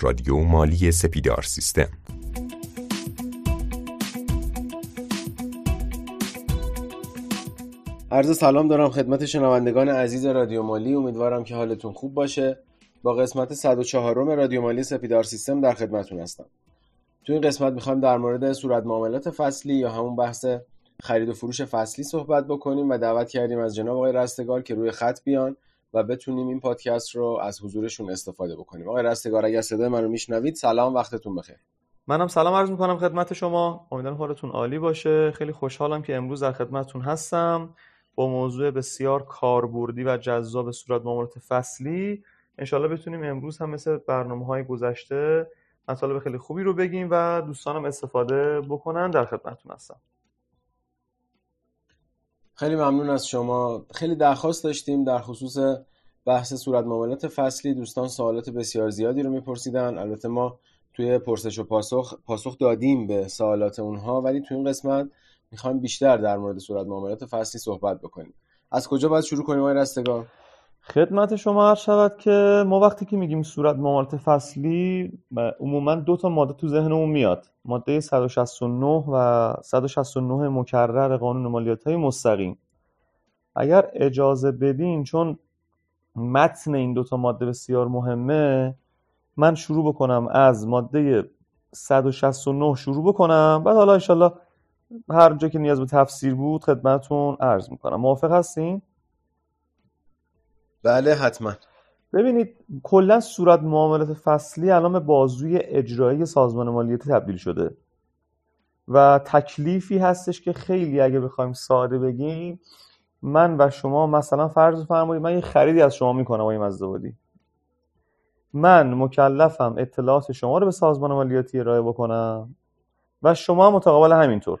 رادیو مالی سپیدار سیستم. عرض سلام دارم خدمت شنوندگان عزیز رادیو مالی. امیدوارم که حالتون خوب باشه. با قسمت 104 رادیو مالی سپیدار سیستم در خدمتتون هستم. تو این قسمت می‌خوایم در مورد صورت معاملات فصلی یا همون بحث خرید و فروش فصلی صحبت بکنیم و دعوت کردیم از جناب آقای رستگار که روی خط بیان. و بتونیم این پادکست رو از حضورشون استفاده بکنیم. آقای رستگار اگر صدای من رو میشنوید سلام وقتتون بخیر. منم سلام عرض می‌کنم خدمت شما. امیدوارم حالتون عالی باشه. خیلی خوشحالم که امروز در خدمتتون هستم. با موضوع بسیار کاربردی و جذاب صورت معاملات فصلی. انشالله بتونیم امروز هم مثل برنامه های گذشته مطالب خیلی خوبی رو بگیم و دوستانم استفاده بکنن. در خدمتتون هستم. خیلی ممنون از شما. خیلی درخواست داشتیم در خصوص بحث صورت معاملات فصلی. دوستان سوالات بسیار زیادی رو میپرسیدن. البته ما توی پرسش و پاسخ پاسخ دادیم به سوالات اونها ولی توی این قسمت می‌خوایم بیشتر در مورد صورت معاملات فصلی صحبت بکنیم. از کجا باید شروع کنیم آقای رستگار؟ خدمت شما عرض شود که ما وقتی که میگیم صورت معاملات فصلی عموما دو تا ماده تو ذهنمون میاد. ماده 169 و 169 مکرر قانون مالیات های مستقیم. اگر اجازه بدین چون متن این دو تا ماده بسیار مهمه من شروع بکنم از ماده 169 شروع بکنم. بعد حالا انشالله هر جا که نیاز به تفسیر بود خدمتون عرض می‌کنم. موافق هستین؟ بله حتما. ببینید کلا صورت معاملات فصلی الان به بازوی اجرایی سازمان مالیاتی تبدیل شده و تکلیفی هستش که خیلی اگه بخوایم ساده بگیم من و شما مثلا فرض فرمایید من یه خریدی از شما می‌کنم آقای مزدوادی. من مکلفم اطلاعات شما رو به سازمان مالیاتی ارائه بکنم و شما متقابل همینطور.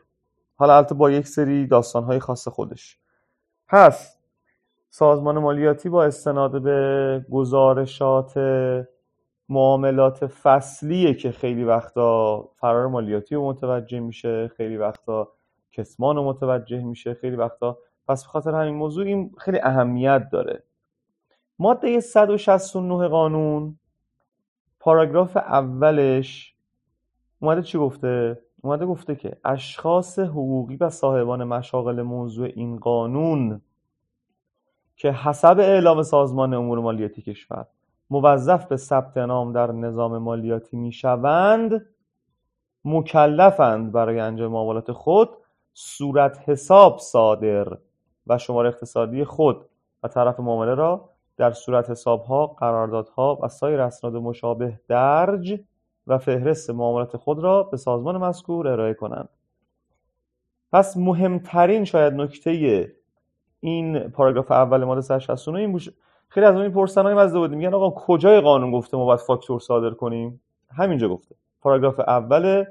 حالا البته با یک سری داستانهای خاص خودش. پس سازمان مالیاتی با استناد به گزارشات معاملات فصلیه که خیلی وقتا فرار مالیاتی رو متوجه میشه خیلی وقتا کسمان رو متوجه میشه خیلی وقتا پس به خاطر همین موضوع این خیلی اهمیت داره ماده 169 قانون پاراگراف اولش اومده چی گفته؟ اومده گفته که اشخاص حقوقی و صاحبان مشاغل موضوع این قانون که حسب اعلام سازمان امور مالیاتی کشور موظف به ثبت نام در نظام مالیاتی می‌شوند مکلفند برای انجام معاملات خود صورت حساب صادر و شماره اقتصادی خود و طرف معامله را در صورت حسابها، قراردادها و سایر اسناد مشابه درج و فهرست معاملات خود را به سازمان مذکور ارائه کنند. پس مهمترین شاید نکته این پاراگراف اول ماده 169 این بوش خیلی از اون می‌پرسن های مزده میگن آقا کجای قانون گفته ما باید فاکتور صادر کنیم؟ همینجا گفته. پاراگراف اول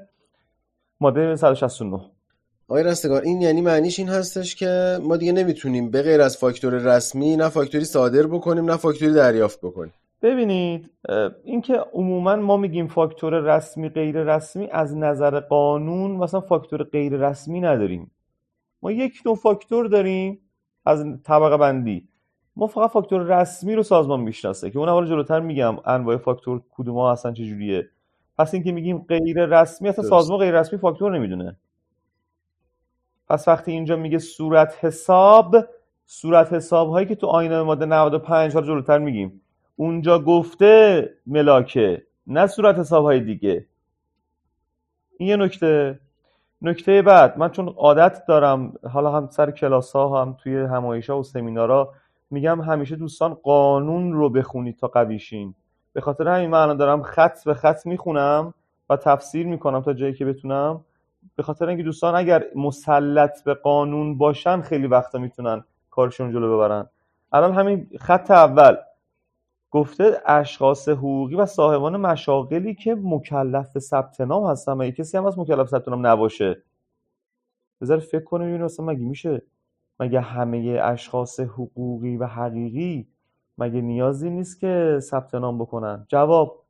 ماده 169 آقای رستگار این یعنی معنیش این هستش که ما دیگه نمی‌تونیم به غیر از فاکتور رسمی نه فاکتوری صادر بکنیم نه فاکتوری دریافت بکنیم. ببینید اینکه عموما ما میگیم فاکتور رسمی غیر رسمی از نظر قانون مثلا فاکتور غیر رسمی نداریم. ما یک نوع فاکتور داریم از طبقه بندی. ما فقط فاکتور رسمی رو سازمان می‌شناسه که اون اول جلوتر میگم انواع فاکتور کدوم ها هستن چجوریه. پس اینکه میگیم غیر رسمی اصلا سازمان غیر رسمی فاکتور نمی‌دونه. پس وقتی اینجا میگه صورت حساب صورت حساب هایی که تو آینه ماده 95 حالا جلوتر میگیم. اونجا گفته ملاکه نه صورت حساب های دیگه. این یه نکته. نکته بعد من چون عادت دارم حالا هم سر کلاس ها هم توی همایش ها و سمینارها میگم همیشه دوستان قانون رو بخونید تا قویشین به خاطر همین من دارم خط به خط می‌خونم و تفسیر می‌کنم تا جایی که بتونم. به خاطر اینکه دوستان اگر مسلط به قانون باشن خیلی وقتا می‌تونن کارشون جلو ببرن. الان همین خط اول. گفته اشخاص حقوقی و صاحبان مشاغلی که مکلف به ثبت نام هستن. مگه کسی هم از مکلف ثبت نام نباشه؟ بذار فکر کنیم ببینیم اصلا مگه میشه؟ مگه همه اشخاص حقوقی و حقیقی مگه نیازی نیست که ثبت نام بکنن؟ جواب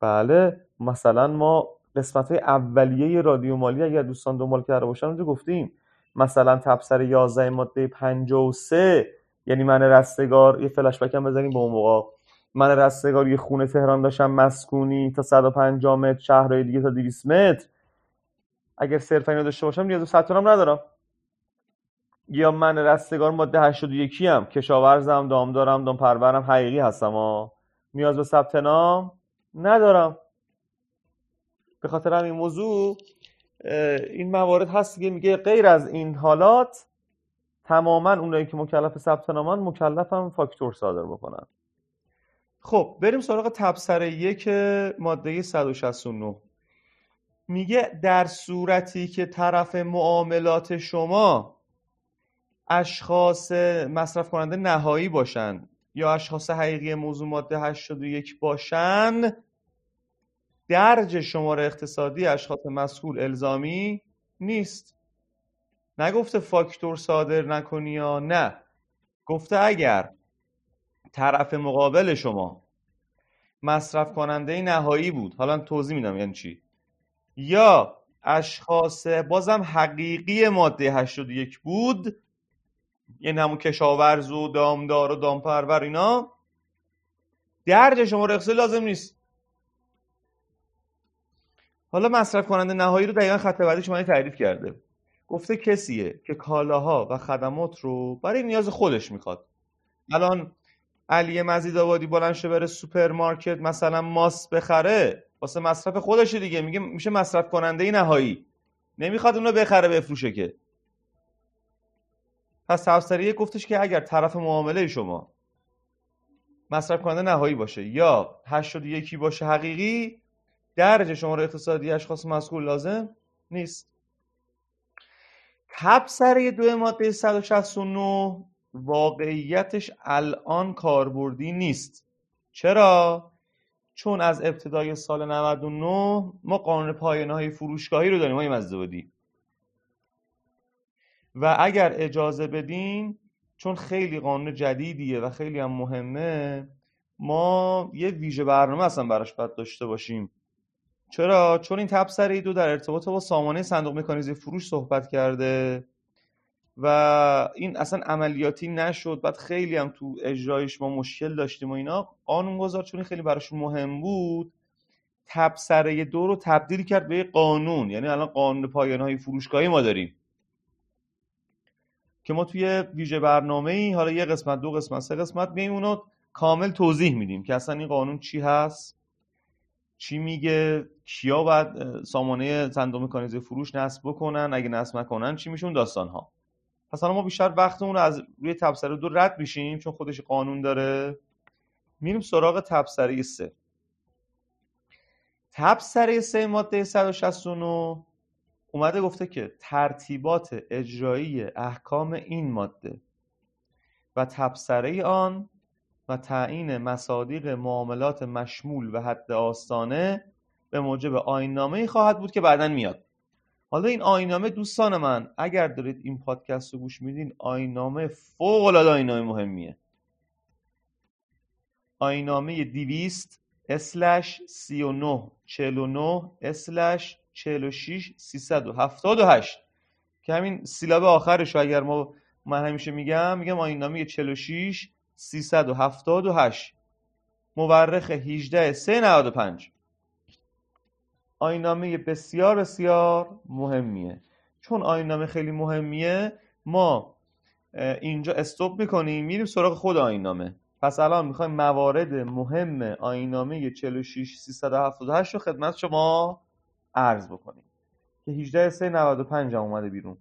بله مثلا ما قسمت های اولیه رادیو مالی اگر دوستان دنبال کرده باشن اونجا گفتیم مثلا تبصر 11 ماده 53 یعنی من رستگار یه فلش بک هم بزنیم به اون موقع. من رستگاری خونه تهران داشتم مسکونی تا 150 متر شهرهای دیگه تا 200 متر. اگر صرفا اینو داشته باشم نیاز به ثبت ندارم. یا من رستگار ماده 81 ام. کشاورزم دامدارم دامپرورم حقیقی هستم ها نیاز به ثبت نام ندارم. به خاطر همین موضوع این موارد هست که میگه غیر از این حالات تماما اونایی که مکلف ثبت نامان مکلفم فاکتور صادر بکنن. خب بریم سراغ تبصره یک ماده 169 میگه در صورتی که طرف معاملات شما اشخاص مصرف کننده نهایی باشن یا اشخاص حقیقی موضوع ماده 81 باشن درج شماره اقتصادی اشخاص مسئول الزامی نیست. نگفته فاکتور صادر نکنی یا نه. گفته اگر طرف مقابل شما مصرف کننده نهایی بود. حالا توضیح میدم یعنی چی. یا اشخاص بازم حقیقی ماده 81 بود یعنی همون کشاورز و دامدار و دامپرور اینا درج شما اقتصادی لازم نیست. حالا مصرف کننده نهایی رو دقیقا خط بعدی شما تعریف کرده. گفته کسیه که کالاها و خدمات رو برای نیاز خودش می‌خواد. الان علی مزید آبادی بلند شه بره سوپرمارکت مثلا ماست بخره واسه مصرف خودش دیگه. میگه میشه مصرف کننده نهایی. نمی‌خواد اونو بخره بفروشه که. پس تبصره یه گفتش که اگر طرف معامله شما مصرف کننده نهایی باشه یا 81 باشه حقیقی درج شماره اقتصادی اشخاص مسئول لازم نیست. تبصره دو ماده 169 واقعیتش الان کاربردی نیست. چرا؟ چون از ابتدای سال 99 ما قانون پایانه های فروشگاهی رو داریم از مزدودی و اگر اجازه بدین چون خیلی قانون جدیدیه و خیلی هم مهمه ما یه ویژه برنامه اصلا براش باید داشته باشیم. چرا؟ چون این تبصره دو در ارتباط با سامانه صندوق مکانیزه فروش صحبت کرده و این اصلا عملیاتی نشد. بعد خیلی هم تو اجرایش ما مشکل داشتیم و اینا. قانونگذار چون خیلی براش مهم بود تبصره دو رو تبدیل کرد به قانون. یعنی الان قانون پایان های فروشگاهی ما داریم. که ما توی ویژه برنامه ای حالا یه قسمت دو قسمت سه قسمت میایم اونو کامل توضیح میدیم که اصلا این قانون چی هست. چی میگه؟ کیا باید سامانه صندوق مکانیزه فروش نصب بکنن؟ اگه نصب نکنن چی میشون؟ داستان ها پس حالا ما بیشتر وقتمون از روی تبصره دو رد میشیم چون خودش قانون داره. میریم سراغ تبصره سه. تبصره سه ماده 169 اومده گفته که ترتیبات اجرایی احکام این ماده و تبصره آن و تعیین مصادیق معاملات مشمول و حد آستانه به موجب آینامه خواهد بود که بعدا میاد. حالا این آینامه دوستان من اگر دارید این پادکست رو گوش میدین آینامه فوق العاده آینامه مهمیه. آینامه دیویست اسلش سی و نه چل و نه اسلش چل و شیش سیصد و هفتاد و هشت. که همین سیلاب آخرش رو اگر ما من همیشه میگم میگم آینامه چل و شیش سیصد و هفتاد و هشت. مورخ هیجده سه نود و پنج. آینامه بسیار بسیار مهمیه. چون آینامه خیلی مهمیه ما اینجا استوب می‌کنیم میریم سراغ خود آینامه پس الان می‌خوایم موارد مهم آینامه 46 378 رو خدمت شما عرض بکنیم. که 18 3 95 هم اومده بیرون.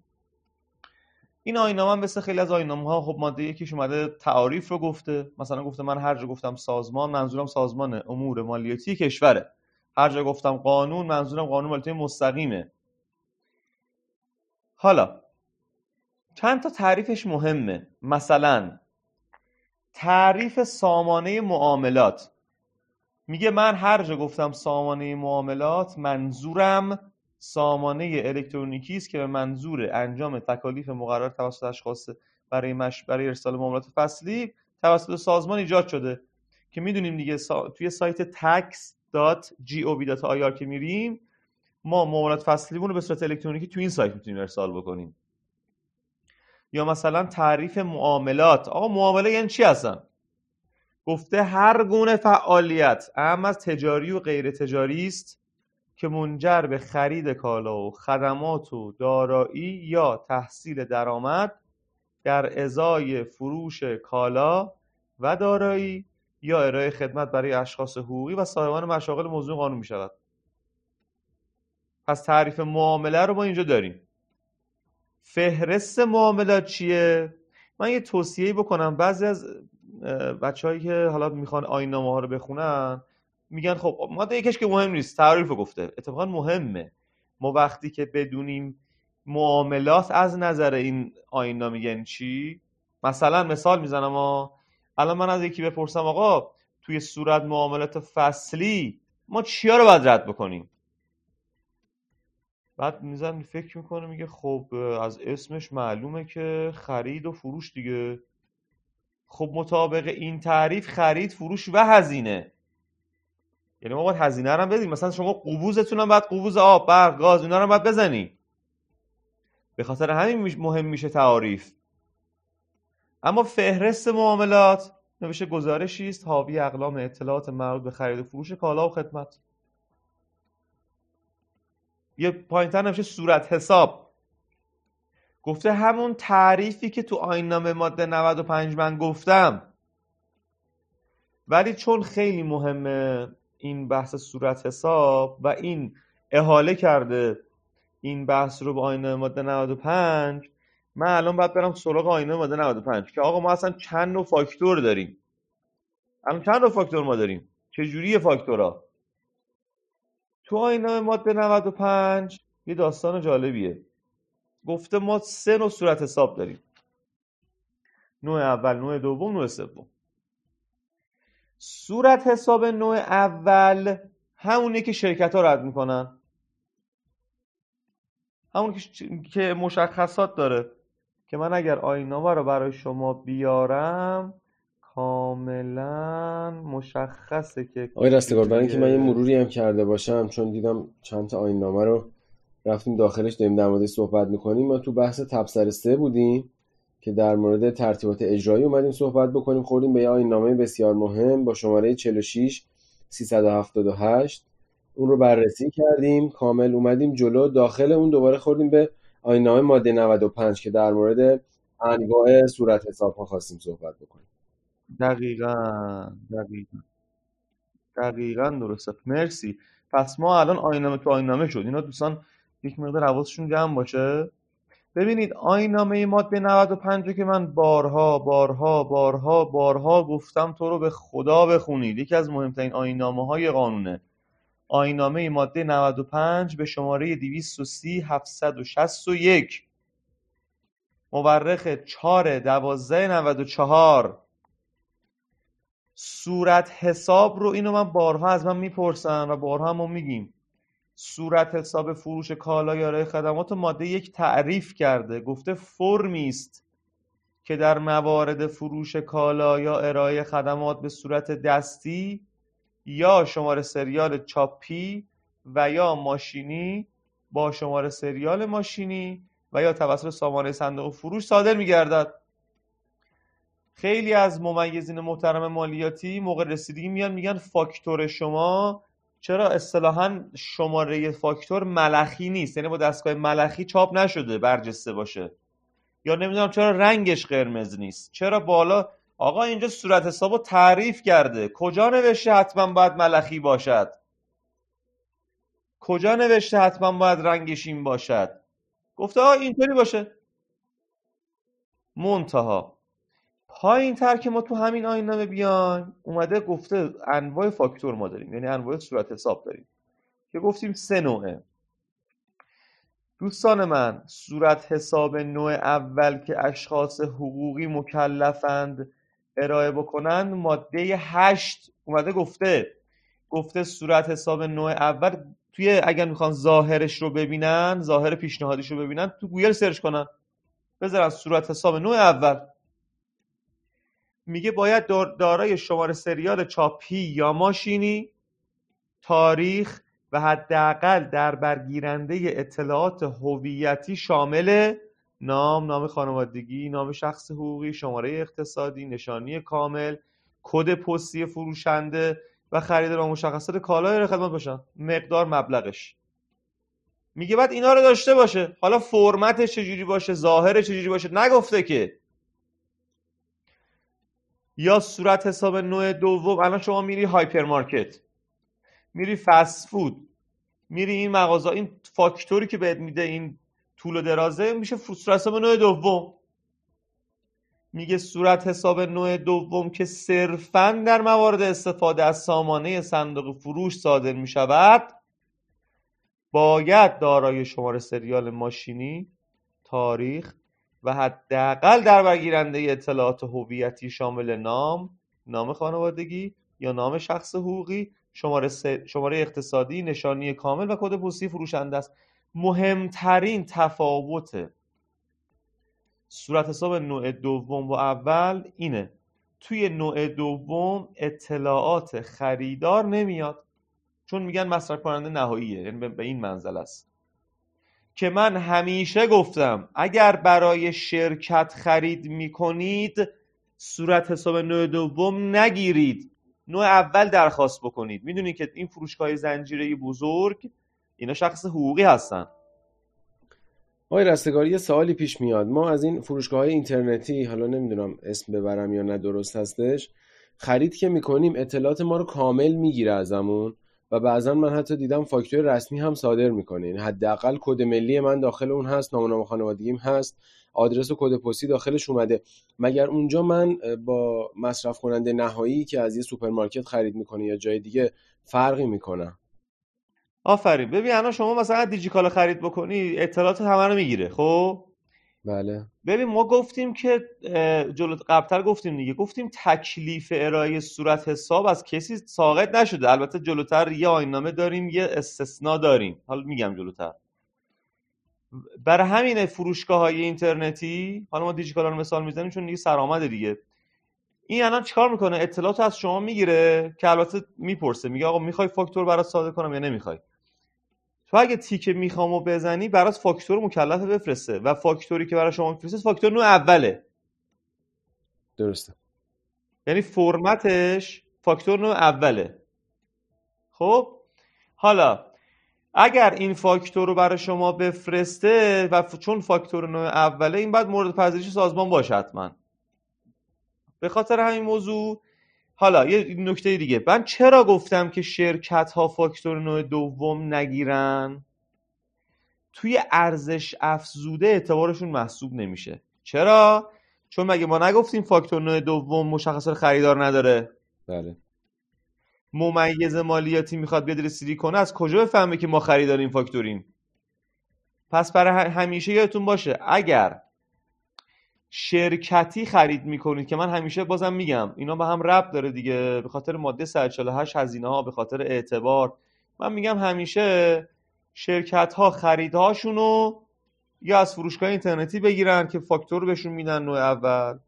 این آینامه هم مثل خیلی از آینامه ها خب ماده یکیش اومده تعاریف رو گفته. مثلا گفته من هر جا گفتم سازمان منظورم سازمان امور مالیاتی کشوره. هر جا گفتم قانون منظورم قانون مالیاتی مستقیمه. حالا چند تا تعریفش مهمه. مثلا تعریف سامانه معاملات. میگه من هر جا گفتم سامانه معاملات منظورم سامانه الکترونیکی است که به منظور انجام تکالیف مقرر توسط اشخاص برای مش... برای ارسال معاملات فصلی توسط سازمان ایجاد شده. که می‌دونیم دیگه توی سایت tax.gov.ir که میریم ما معاملات فصلیمون رو به صورت الکترونیکی توی این سایت می‌تونیم ارسال بکنیم. یا مثلا تعریف معاملات. آقا معامله یعنی چی هستن گفته هر گونه فعالیت اهم از تجاری و غیر تجاری است که منجر به خرید کالا و خدمات و دارایی یا تحصیل درآمد در ازای فروش کالا و دارایی یا ارائه خدمت برای اشخاص حقوقی و صاحبان مشاغل موضوع قانون می شود پس تعریف معامله رو ما اینجا داریم. فهرست معاملات چیه؟ من یه توصیه بکنم. بعضی از بچههایی که حالا می‌خوان آینامه ها رو بخونن میگن خب ماده یکش که مهم نیست تعریف گفته. اتفاقا مهمه. ما وقتی که بدونیم معاملات از نظر این آینا میگن چی مثلا مثال می‌زنم الان من از یکی بپرسم آقا توی صورت معاملات فصلی ما چیا رو باید رد بکنیم؟ بعد میزن فکر می‌کنه میگه خب از اسمش معلومه که خرید و فروش دیگه. خب مطابق این تعریف خرید فروش و هزینه. یعنی باید هزینه رو بدیم. مثلا شما قبوزتون هم باید قبوز آب برق گاز اینا رو باید بزنی به خاطر همین مهم میشه تعاریف. اما فهرست معاملات نوشته گزارشی است. حاوی اقلام اطلاعات مربوط به خرید و فروش کالا و خدمت. یه پایینتر نوشته صورت حساب. گفته همون تعریفی که تو آینامه ماده 95 من گفتم. ولی چون خیلی مهمه این بحث صورت حساب و این احاله کرده این بحث رو به آینه ماده 95 من الان باید برم سراغ آینه ماده 95 که آقا ما اصلا چند نوع فاکتور داریم؟ الان چند نوع فاکتور ما داریم؟ چجوری فاکتورا؟ تو آینه ماده 95 یه داستان جالبیه. گفته ما سه نوع صورت حساب داریم. نوع اول نوع دوم نوع سوم. صورت حساب نوع اول همونی که شرکت ها رد می‌کنن. همون که مشخصات داره. که من اگر آینامه رو برای شما بیارم کاملا مشخصه که آقای رستگار برای اینکه من یه مروری هم کرده باشم چون دیدم چند تا آینامه رو رفتیم داخلش داریم در مورد صحبت می‌کنیم. ما تو بحث تبصر سه بودیم. که در مورد ترتیبات اجرایی اومدیم صحبت بکنیم. خوردیم به یه آینامه بسیار مهم با شماره 46 378 اون رو بررسی کردیم. کامل اومدیم جلو. داخل اون دوباره خوردیم به آینامه ماده 95 که در مورد انواع صورت حساب ها خواستیم صحبت بکنیم. دقیقا دقیقا. دقیقا درسته. مرسی. پس ما الان آینامه تو آینامه شد. اینا دوستان یک مقدار حواسشون جمع باشه؟ ببینید آینامه ماده 95 که من بارها بارها بارها بارها گفتم تو رو به خدا بخونید. یکی از مهمترین آینامه های قانونه آینامه ماده 95 به شماره 230 761 مورخ 4 12 94 صورت حساب رو اینو من بارها از من می‌پرسن و بارها هم میگیم. صورت حساب فروش کالا یا ارائه خدمات ماده یک تعریف کرده. گفته فرمی است که در موارد فروش کالا یا ارائه خدمات به صورت دستی یا شماره سریال چاپی و یا ماشینی با شماره سریال ماشینی و یا توسط سامانه صندوق فروش صادر میگردد. خیلی از ممیزین محترم مالیاتی موقع رسیدگی میان میگن فاکتور شما چرا اصطلاحا شماره فاکتور ملخی نیست؟ یعنی با دستگاه ملخی چاپ نشده برجسته باشه. یا نمی‌دونم چرا رنگش قرمز نیست. چرا بالا آقا اینجا صورت حساب تعریف کرده. کجا نوشته حتما باید ملخی باشد؟ کجا نوشته حتما باید رنگش این باشد؟ گفته آقا اینطوری باشه. منتها پایین تر که ما تو همین آین نامه بیایم اومده گفته انواع فاکتور ما داریم یعنی انواع صورت حساب داریم که گفتیم سه نوعه. دوستان من صورت حساب نوع اول که اشخاص حقوقی مکلفند ارائه بکنن ماده هشت. اومده گفته گفته صورت حساب نوع اول توی اگر می‌خوان ظاهرش رو ببینن ظاهر پیشنهادیش رو ببینن تو گوگل search کنن. بذارن صورت حساب نوع اول. میگه باید دارای شماره سریال چاپی یا ماشینی تاریخ و حداقل در برگیرنده اطلاعات هویتی شامل نام، نام خانوادگی، نام شخص حقوقی، شماره اقتصادی، نشانی کامل، کد پستی فروشنده و خریدار و مشخصات کالای رو خدمت باشن مقدار مبلغش. میگه بعد اینا رو داشته باشه. حالا فرمتش چجوری باشه؟ ظاهرش چجوری باشه؟ نگفته که یا صورت حساب نوع دوم الان شما میری هایپر مارکت میری فست فود میری این مغازه این فاکتوری که بهت میده این طول و درازه میشه صورت حساب نوع دوم. میگه صورت حساب نوع دوم که صرفا در موارد استفاده از سامانه صندوق فروش صادر می‌شود باید دارای شماره سریال ماشینی تاریخ و حداقل در برگیرنده اطلاعات هویتی شامل نام نام خانوادگی یا نام شخص حقوقی شماره, شماره اقتصادی نشانی کامل و کد پستی فروشنده است. مهمترین تفاوت صورت حساب نوع دوم و اول اینه. توی نوع دوم اطلاعات خریدار نمیاد. چون میگن مصرف کننده نهاییه یعنی به این منزل است. که من همیشه گفتم اگر برای شرکت خرید می‌کنید صورت حساب نوع دوم نگیرید. نوع اول درخواست بکنید. می‌دونید که این فروشگاه زنجیره بزرگ اینا شخص حقوقی هستن. آقای رستگاری یه سوالی پیش میاد. ما از این فروشگاه های اینترنتی حالا نمی‌دونم اسم ببرم یا نه درست هستش. خرید که می‌کنیم اطلاعات ما رو کامل می‌گیره ازمون. و بعضا من حتی دیدم فاکتور رسمی هم صادر می‌کنه. یعنی حداقل کد ملی من داخل اون هست نام نام خانوادگیم هست آدرس و کد پستی داخلش اومده. مگر اونجا من با مصرف کننده نهایی که از یه سوپرمارکت خرید می‌کنه یا جای دیگه فرقی می‌کنه؟ آفرین. ببین الان شما مثلا دیجیکالا خرید بکنی اطلاعات همه رو می‌گیره خب؟ بله. ببین ما گفتیم که جلو قبلتر گفتیم دیگه. گفتیم تکلیف ارائه صورت حساب از کسی ساقط نشده. البته جلوتر یه آینامه داریم یه استثنا داریم. حالا میگم جلوتر. برای همین فروشگاه های اینترنتی حالا ما دیجیکالا رو مثال می‌زنیم چون دیگه سرآمده دیگه. این الان چیکار می‌کنه؟ اطلاعات از شما می‌گیره که البته می‌پرسه. میگه آقا می‌خوای فاکتور برات صادر کنم یا نمی‌خوای؟ تو اگه تیک میخوامو بزنی برات فاکتور مکلف بفرسته. و فاکتوری که برای شما میفرسته فاکتور نوع اوله. درسته. یعنی فرمتش فاکتور نوع اوله. خب؟ حالا اگر این فاکتور رو برای شما بفرسته و چون فاکتور نوع اوله این باید مورد پذیرش سازمان باشه حتما. به خاطر همین موضوع حالا یه نکته دیگه. من چرا گفتم که شرکت ها فاکتور نوع دوم نگیرن؟ توی ارزش افزوده اعتبارشون محسوب نمیشه. چرا؟ چون مگه ما نگفتیم فاکتور نوع دوم مشخصات خریدار نداره؟ بله. ممیز مالیاتی می‌خواد بیاد رسیدگی کنه از کجا بفهمه که ما خریدار این فاکتوریم؟ پس برای همیشه یادتون باشه اگر شرکتی خرید می‌کنید که من همیشه بازم میگم اینا به هم ربط داره دیگه به خاطر ماده 148 هزینه ها به خاطر اعتبار. من میگم همیشه شرکت ها خریدهاشون رو یا از فروشگاه اینترنتی بگیرن که فاکتور بهشون میدن نوع اول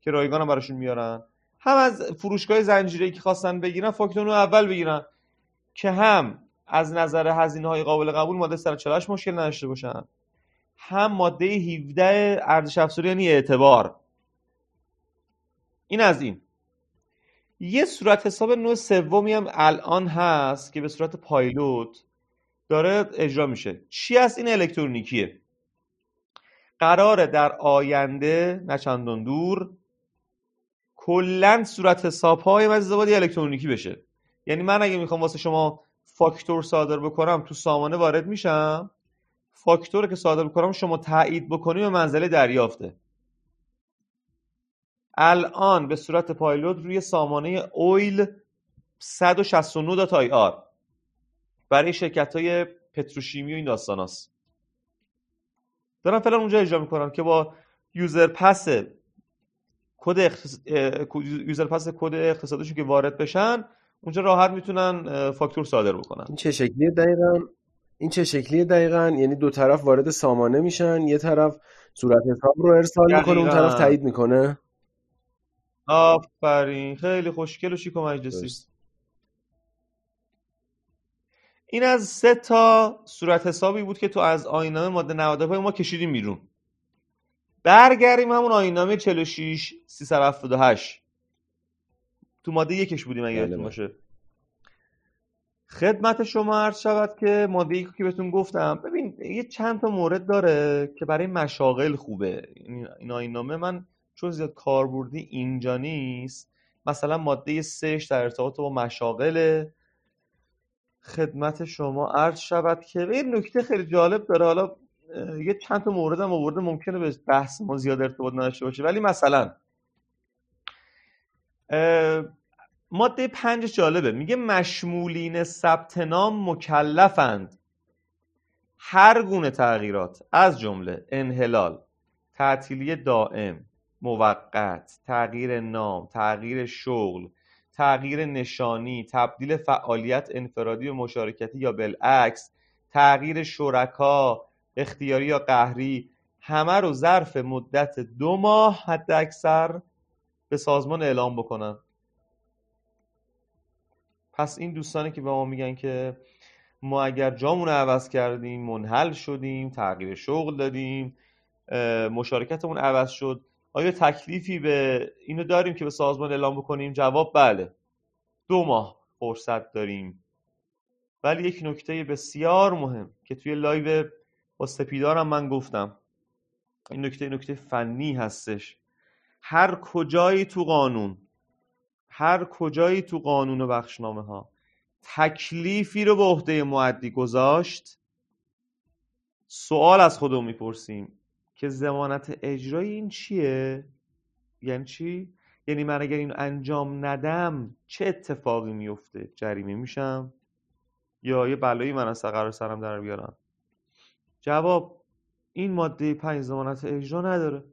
که رایگان هم براشون میارن. هم از فروشگاه زنجیره که خواستن بگیرن فاکتور نوع اول بگیرن. که هم از نظر هزینه های قابل قبول ماده 148 مشکل نداشته باشن. هم ماده 17 ارزش افزوده یعنی اعتبار. این از این. یه صورت حساب نوع سومی هم الان هست که به صورت پایلوت داره اجرا میشه. چی از این الکترونیکیه. قراره در آینده نه چندان دور کلا صورت حساب های الکترونیکی بشه. یعنی من اگه می‌خوام واسه شما فاکتور صادر بکنم تو سامانه وارد میشم. فاکتور که صادر بکنم شما تایید بکنی به منزله دریافته. الان به صورت پایلوت روی سامانه oil 169 dot ir برای شرکت های پتروشیمی و این داستان هست. دارم فعلا اونجا اجرا می‌کنم که با user pass کد user pass کد اقتصادشون که وارد بشن اونجا راحت می‌تونن فاکتور صادر بکنن. این چه شکلیه؟ دقیقا این چه شکلیه دقیقا؟ یعنی دو طرف وارد سامانه میشن یه طرف صورت حساب رو ارسال می‌کنه اون طرف تایید می‌کنه. آفرین. خیلی خوشگل و شیک و مجلسی. این از سه تا صورت حسابی بود که تو از آینامه ماده 95 ما کشیدیم بیرون. برگردیم همون آینامه 46 378 تو ماده یکش بودیم اگه بله، یادتون بله. باشه. خدمت شما عرض شود که ماده که بهتون گفتم ببین یه چند تا مورد داره که برای مشاغل خوبه. این آیین من چون زیاد کاربردی اینجا نیست مثلا ماده سهش در ارتباط با مشاغل خدمت شما عرض شود که این نکته خیلی جالب داره. حالا یه چند تا مورد هم آورده ممکنه به بحث ما زیاد ارتباط نداشته باشه. ولی مثلا ماده پنج جالبه. میگه مشمولین ثبت نام مکلفند. هر گونه تغییرات از جمله انحلال تعطیلی دائم موقت تغییر نام تغییر شغل تغییر نشانی تبدیل فعالیت انفرادی و مشارکتی یا بالعکس تغییر شرکا اختیاری یا قهری همه رو ظرف مدت دو ماه حد اکثر به سازمان اعلام بکنن. پس این دوستانی که به ما میگن که ما اگر جامون رو عوض کردیم منحل شدیم تغییر شغل دادیم مشارکتمون عوض شد آیا تکلیفی به اینو داریم که به سازمان اعلام بکنیم؟ جواب بله. دو ماه فرصت داریم. ولی یک نکته بسیار مهم که توی live با سپیدارم من گفتم. این نکته نکته فنی هستش. هر کجایی تو قانون هر کجایی تو قانون و بخشنامه ها تکلیفی رو به عهده معدی گذاشت سوال از خودمون می‌پرسیم که ضمانت اجرای این چیه؟ یعنی چی؟ یعنی من اگر اینو انجام ندم چه اتفاقی میفته جریمه میشم؟ یا یه بلایی من از قرار سرم در بیارم جواب این ماده پنج ضمانت اجرا نداره.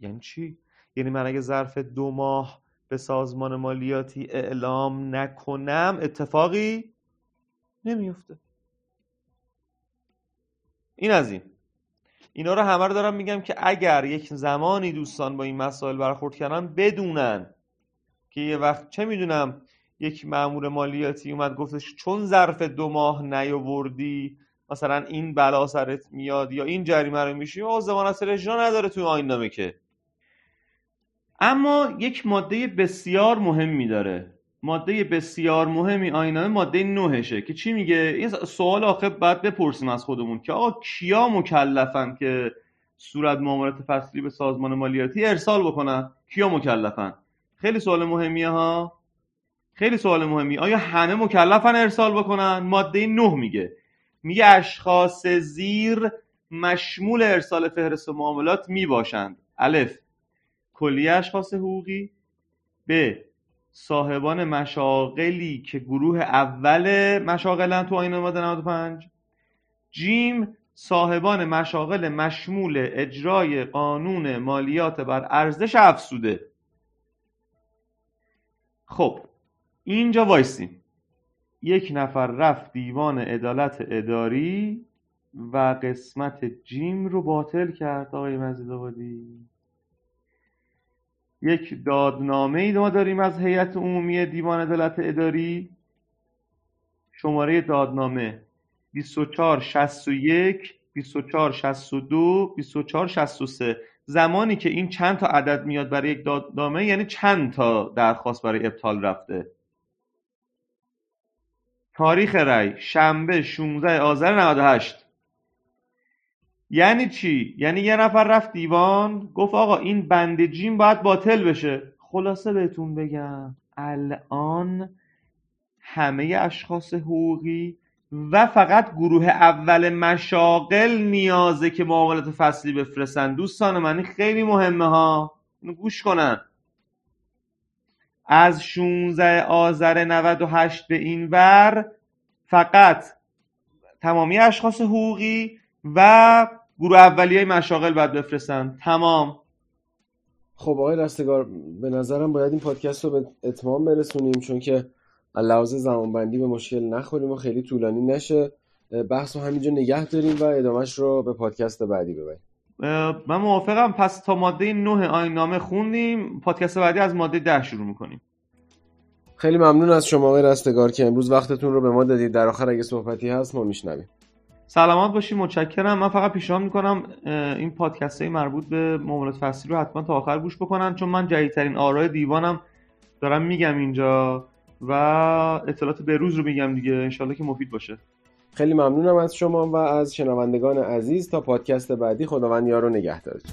یعنی چی؟ یعنی من اگه ظرف دو ماه به سازمان مالیاتی اعلام نکنم اتفاقی نمیفته. این از این. اینا رو همه رو دارم میگم که اگر یک زمانی دوستان با این مسائل برخورد کردن بدونن که یه وقت چه می‌دونم یک مأمور مالیاتی اومد گفتش چون ظرف دو ماه نیاوردی مثلا این بلا سرت میاد یا این جریمه رو میشی آقا ضمانت اجرا نداره توی آیین نامه که. اما یک ماده بسیار مهمی داره. ماده بسیار مهمی آینامه ماده نهشه که چی میگه؟ این سوال آخه باید بپرسیم از خودمون که آقا کیا مکلفن که صورت معاملات فصلی به سازمان مالیاتی ارسال بکنن؟ کیا مکلفن؟ خیلی سوال مهمیه ها. خیلی سوال مهمی. آیا همه مکلفن ارسال بکنن؟ ماده نه میگه. میگه اشخاص زیر مشمول ارسال فهرست معاملات می‌باشند. الف. کلی اشخاص حقوقی. ب. صاحبان مشاغلی که گروه اول مشاغلن تو آیین ماده 95 جیم صاحبان مشاغل مشمول اجرای قانون مالیات بر ارزش افزوده. خب اینجا وایسیم. یک نفر رفت دیوان عدالت اداری و قسمت جیم رو باطل کرد. آقای مزید آبادی. یک دادنامه ای ما داریم از هیئت عمومی دیوان عدالت اداری. شماره دادنامه 2461 2462 2463 زمانی که این چند تا عدد میاد برای یک دادنامه یعنی چند تا درخواست برای ابطال رفته. تاریخ رأی شنبه 16 آذر 98 یعنی چی؟ یعنی یه نفر رفت دیوان گفت آقا این بند جیم باید باطل بشه. خلاصه بهتون بگم الان همه اشخاص حقوقی و فقط گروه اول مشاغل نیازه که معاملات فصلی بفرستن. دوستان من این خیلی مهمه ها. گوش کنن. از 16 آذر 98 به این ور فقط تمامی اشخاص حقوقی و گروه اولیه مشاغل باید بفرستن. تمام. خب آقای رستگار به نظرم باید این پادکست رو به اتمام برسونیم چون که لحاظ زمانبندی به مشکل نخوریم و خیلی طولانی نشه. بحث رو همینجا نگه داریم و ادامهش رو به پادکست بعدی ببریم. من موافقم. پس تا ماده 9 آیین نامه خوندیم. پادکست بعدی از ماده 10 شروع می‌کنیم. خیلی ممنون از شما آقای رستگار که امروز وقتتون رو به ما دادید. در آخر اگه صحبتی هست ما میشنویم. سلامت باشید متشکرم. من فقط پیشنهاد می‌کنم این پادکست های مربوط به معاملات فصلی رو حتما تا آخر گوش بکنن چون من جدیدترین آرای دیوانم. دارم میگم اینجا و اطلاعات به روز رو میگم دیگه. انشالله که مفید باشه. خیلی ممنونم از شما و از شنوندگان عزیز. تا پادکست بعدی خداوند یار و نگهدارتون